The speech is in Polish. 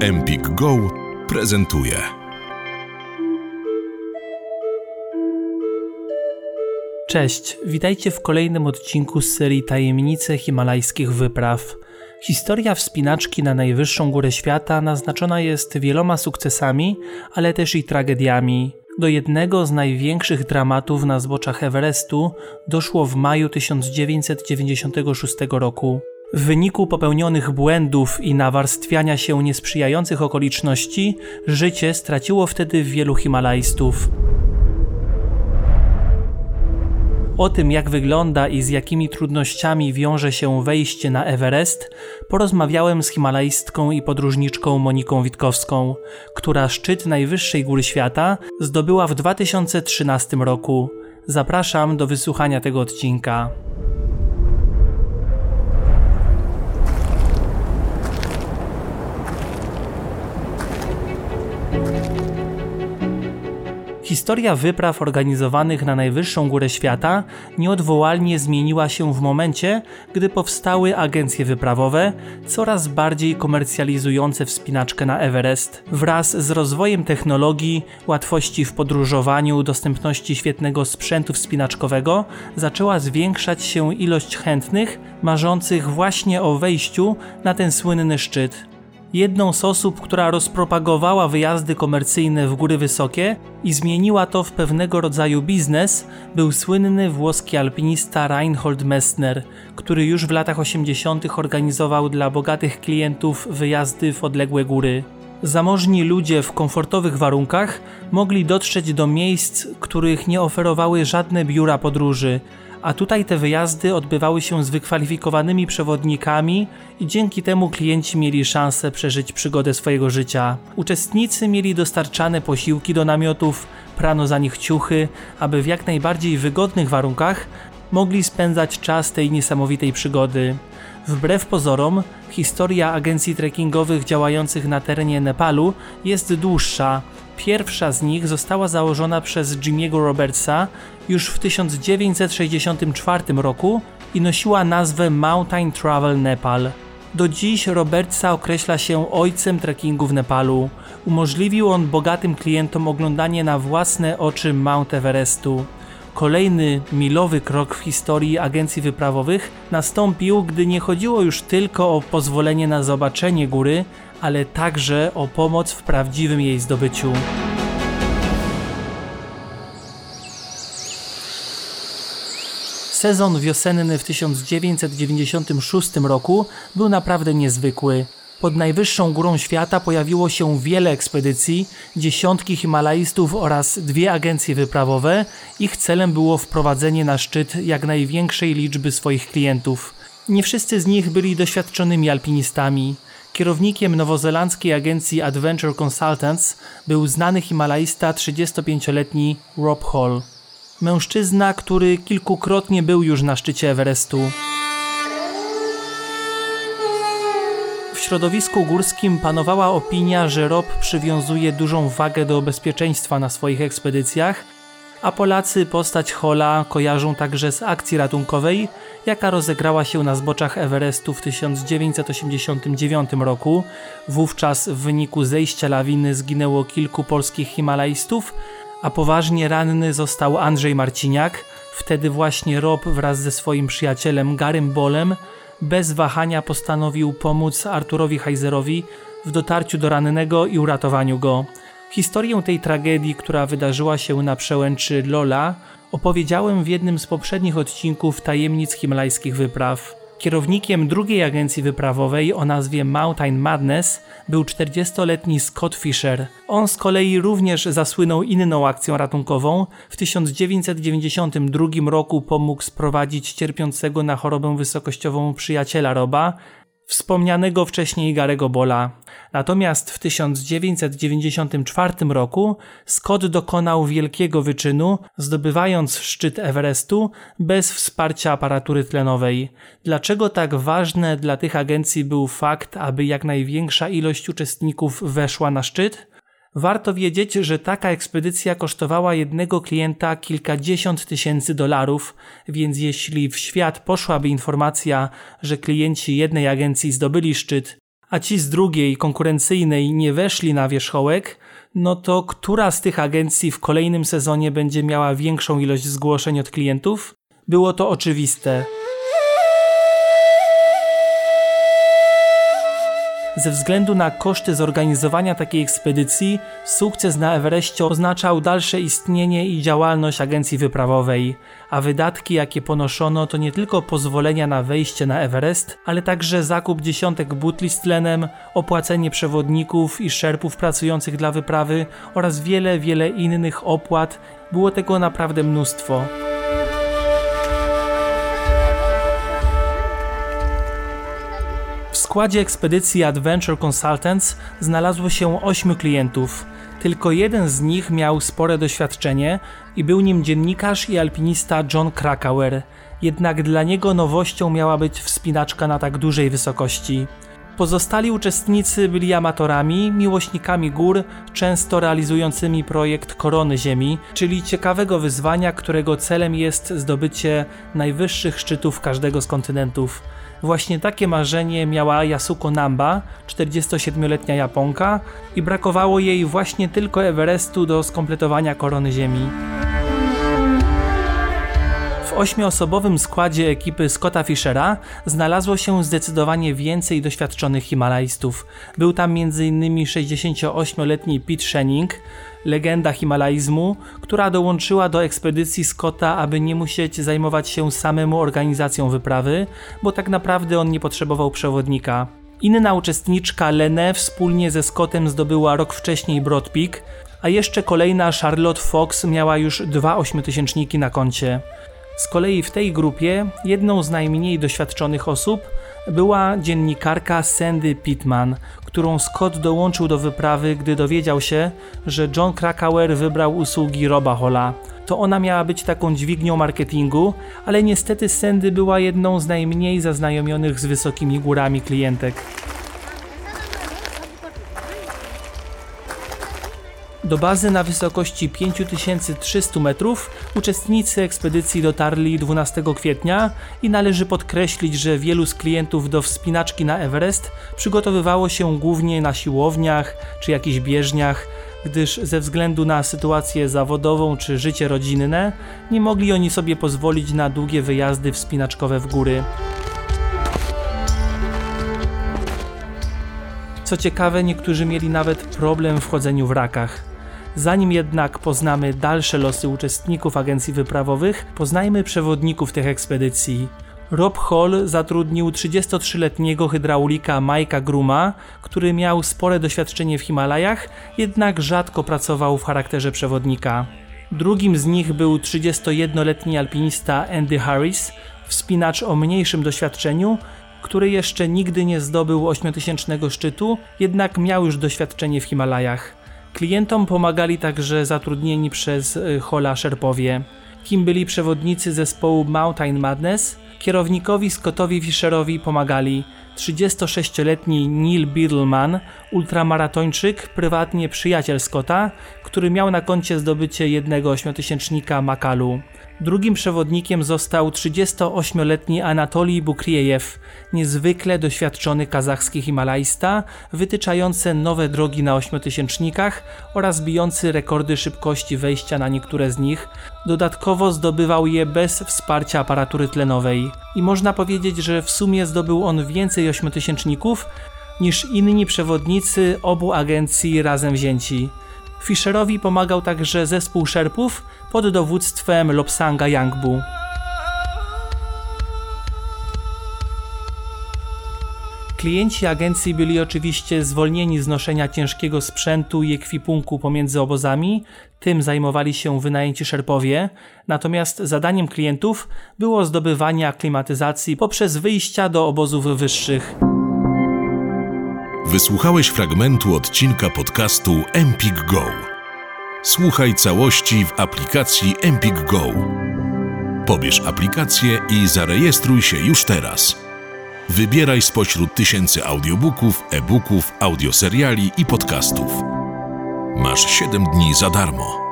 Empik Go prezentuje. Cześć, witajcie w kolejnym odcinku z serii Tajemnice Himalajskich Wypraw. Historia wspinaczki na najwyższą górę świata naznaczona jest wieloma sukcesami, ale też i tragediami. Do jednego z największych dramatów na zboczach Everestu doszło w maju 1996 roku. W wyniku popełnionych błędów i nawarstwiania się niesprzyjających okoliczności, życie straciło wtedy wielu Himalajstów. O tym, jak wygląda i z jakimi trudnościami wiąże się wejście na Everest, porozmawiałem z himalajstką i podróżniczką Moniką Witkowską, która szczyt najwyższej góry świata zdobyła w 2013 roku. Zapraszam do wysłuchania tego odcinka. Historia wypraw organizowanych na najwyższą górę świata nieodwołalnie zmieniła się w momencie, gdy powstały agencje wyprawowe, coraz bardziej komercjalizujące wspinaczkę na Everest. Wraz z rozwojem technologii, łatwości w podróżowaniu, dostępności świetnego sprzętu wspinaczkowego, zaczęła zwiększać się ilość chętnych, marzących właśnie o wejściu na ten słynny szczyt. Jedną z osób, która rozpropagowała wyjazdy komercyjne w góry wysokie i zmieniła to w pewnego rodzaju biznes, był słynny włoski alpinista Reinhold Messner, który już w latach 80. organizował dla bogatych klientów wyjazdy w odległe góry. Zamożni ludzie w komfortowych warunkach mogli dotrzeć do miejsc, których nie oferowały żadne biura podróży, a tutaj te wyjazdy odbywały się z wykwalifikowanymi przewodnikami i dzięki temu klienci mieli szansę przeżyć przygodę swojego życia. Uczestnicy mieli dostarczane posiłki do namiotów, prano za nich ciuchy, aby w jak najbardziej wygodnych warunkach mogli spędzać czas tej niesamowitej przygody. Wbrew pozorom, historia agencji trekkingowych działających na terenie Nepalu jest dłuższa. Pierwsza z nich została założona przez Jimmy'ego Robertsa już w 1964 roku i nosiła nazwę Mountain Travel Nepal. Do dziś Robertsa określa się ojcem trekkingu w Nepalu. Umożliwił on bogatym klientom oglądanie na własne oczy Mount Everestu. Kolejny milowy krok w historii agencji wyprawowych nastąpił, gdy nie chodziło już tylko o pozwolenie na zobaczenie góry, ale także o pomoc w prawdziwym jej zdobyciu. Sezon wiosenny w 1996 roku był naprawdę niezwykły. Pod najwyższą górą świata pojawiło się wiele ekspedycji, dziesiątki Himalajstów oraz dwie agencje wyprawowe. Ich celem było wprowadzenie na szczyt jak największej liczby swoich klientów. Nie wszyscy z nich byli doświadczonymi alpinistami. Kierownikiem nowozelandzkiej agencji Adventure Consultants był znany Himalajsta 35-letni Rob Hall. Mężczyzna, który kilkukrotnie był już na szczycie Everestu. Środowisku górskim panowała opinia, że Rob przywiązuje dużą wagę do bezpieczeństwa na swoich ekspedycjach, a Polacy postać Hola kojarzą także z akcji ratunkowej, jaka rozegrała się na zboczach Everestu w 1989 roku. Wówczas w wyniku zejścia lawiny zginęło kilku polskich himalajstów, a poważnie ranny został Andrzej Marciniak. Wtedy właśnie Rob wraz ze swoim przyjacielem Garym Bolem bez wahania postanowił pomóc Arturowi Heiserowi w dotarciu do rannego i uratowaniu go. Historię tej tragedii, która wydarzyła się na przełęczy Lola, opowiedziałem w jednym z poprzednich odcinków Tajemnic Himalajskich Wypraw. Kierownikiem drugiej agencji wyprawowej o nazwie Mountain Madness był 40-letni Scott Fisher. On z kolei również zasłynął inną akcją ratunkową. W 1992 roku pomógł sprowadzić cierpiącego na chorobę wysokościową przyjaciela Roba, wspomnianego wcześniej Garego Bola. Natomiast w 1994 roku Scott dokonał wielkiego wyczynu, zdobywając szczyt Everestu bez wsparcia aparatury tlenowej. Dlaczego tak ważne dla tych agencji był fakt, aby jak największa ilość uczestników weszła na szczyt? Warto wiedzieć, że taka ekspedycja kosztowała jednego klienta kilkadziesiąt tysięcy dolarów, więc jeśli w świat poszłaby informacja, że klienci jednej agencji zdobyli szczyt, a ci z drugiej, konkurencyjnej, nie weszli na wierzchołek, no to która z tych agencji w kolejnym sezonie będzie miała większą ilość zgłoszeń od klientów? Było to oczywiste. Ze względu na koszty zorganizowania takiej ekspedycji, sukces na Everestie oznaczał dalsze istnienie i działalność agencji wyprawowej, a wydatki, jakie ponoszono, to nie tylko pozwolenia na wejście na Everest, ale także zakup dziesiątek butli z tlenem, opłacenie przewodników i szerpów pracujących dla wyprawy oraz wiele, wiele innych opłat. Było tego naprawdę mnóstwo. Składzie ekspedycji Adventure Consultants znalazło się ośmiu klientów. Tylko jeden z nich miał spore doświadczenie i był nim dziennikarz i alpinista John Krakauer. Jednak dla niego nowością miała być wspinaczka na tak dużej wysokości. Pozostali uczestnicy byli amatorami, miłośnikami gór, często realizującymi projekt Korony Ziemi, czyli ciekawego wyzwania, którego celem jest zdobycie najwyższych szczytów każdego z kontynentów. Właśnie takie marzenie miała Yasuko Namba, 47-letnia Japonka, i brakowało jej właśnie tylko Everestu do skompletowania korony Ziemi. Ośmioosobowym składzie ekipy Scotta Fishera znalazło się zdecydowanie więcej doświadczonych Himalajstów. Był tam m.in. 68-letni Pete Shenning, legenda himalaizmu, która dołączyła do ekspedycji Scotta, aby nie musieć zajmować się samemu organizacją wyprawy, bo tak naprawdę on nie potrzebował przewodnika. Inna uczestniczka Lene wspólnie ze Scottem zdobyła rok wcześniej Broad Peak, a jeszcze kolejna Charlotte Fox miała już dwa ośmiotysięczniki na koncie. Z kolei w tej grupie jedną z najmniej doświadczonych osób była dziennikarka Sandy Pittman, którą Scott dołączył do wyprawy, gdy dowiedział się, że John Krakauer wybrał usługi Roba Holla. To ona miała być taką dźwignią marketingu, ale niestety Sandy była jedną z najmniej zaznajomionych z wysokimi górami klientek. Do bazy na wysokości 5300 metrów uczestnicy ekspedycji dotarli 12 kwietnia i należy podkreślić, że wielu z klientów do wspinaczki na Everest przygotowywało się głównie na siłowniach czy jakichś bieżniach, gdyż ze względu na sytuację zawodową czy życie rodzinne nie mogli oni sobie pozwolić na długie wyjazdy wspinaczkowe w góry. Co ciekawe, niektórzy mieli nawet problem w chodzeniu w rakach. Zanim jednak poznamy dalsze losy uczestników agencji wyprawowych, poznajmy przewodników tych ekspedycji. Rob Hall zatrudnił 33-letniego hydraulika Mike'a Gruma, który miał spore doświadczenie w Himalajach, jednak rzadko pracował w charakterze przewodnika. Drugim z nich był 31-letni alpinista Andy Harris, wspinacz o mniejszym doświadczeniu, który jeszcze nigdy nie zdobył 8000 szczytu, jednak miał już doświadczenie w Himalajach. Klientom pomagali także zatrudnieni przez y, Hola Szerpowie, kim byli przewodnicy zespołu Mountain Madness. Kierownikowi Scottowi Fischerowi pomagali 36-letni Neil Biddleman, ultramaratończyk, prywatnie przyjaciel Scotta, który miał na koncie zdobycie jednego ośmiotysięcznika Makalu. Drugim przewodnikiem został 38-letni Anatolij Bukriejew, niezwykle doświadczony kazachski himalajsta, wytyczający nowe drogi na ośmiotysięcznikach oraz bijący rekordy szybkości wejścia na niektóre z nich. Dodatkowo zdobywał je bez wsparcia aparatury tlenowej. I można powiedzieć, że w sumie zdobył on więcej ośmiotysięczników niż inni przewodnicy obu agencji razem wzięci. Fischerowi pomagał także zespół szerpów pod dowództwem Lobsanga Yangbu. Klienci agencji byli oczywiście zwolnieni z noszenia ciężkiego sprzętu i ekwipunku pomiędzy obozami, tym zajmowali się wynajęci szerpowie, natomiast zadaniem klientów było zdobywanie aklimatyzacji poprzez wyjścia do obozów wyższych. Wysłuchałeś fragmentu odcinka podcastu Empik Go. Słuchaj całości w aplikacji Empik Go. Pobierz aplikację i zarejestruj się już teraz. Wybieraj spośród tysięcy audiobooków, e-booków, audioseriali i podcastów. Masz 7 dni za darmo.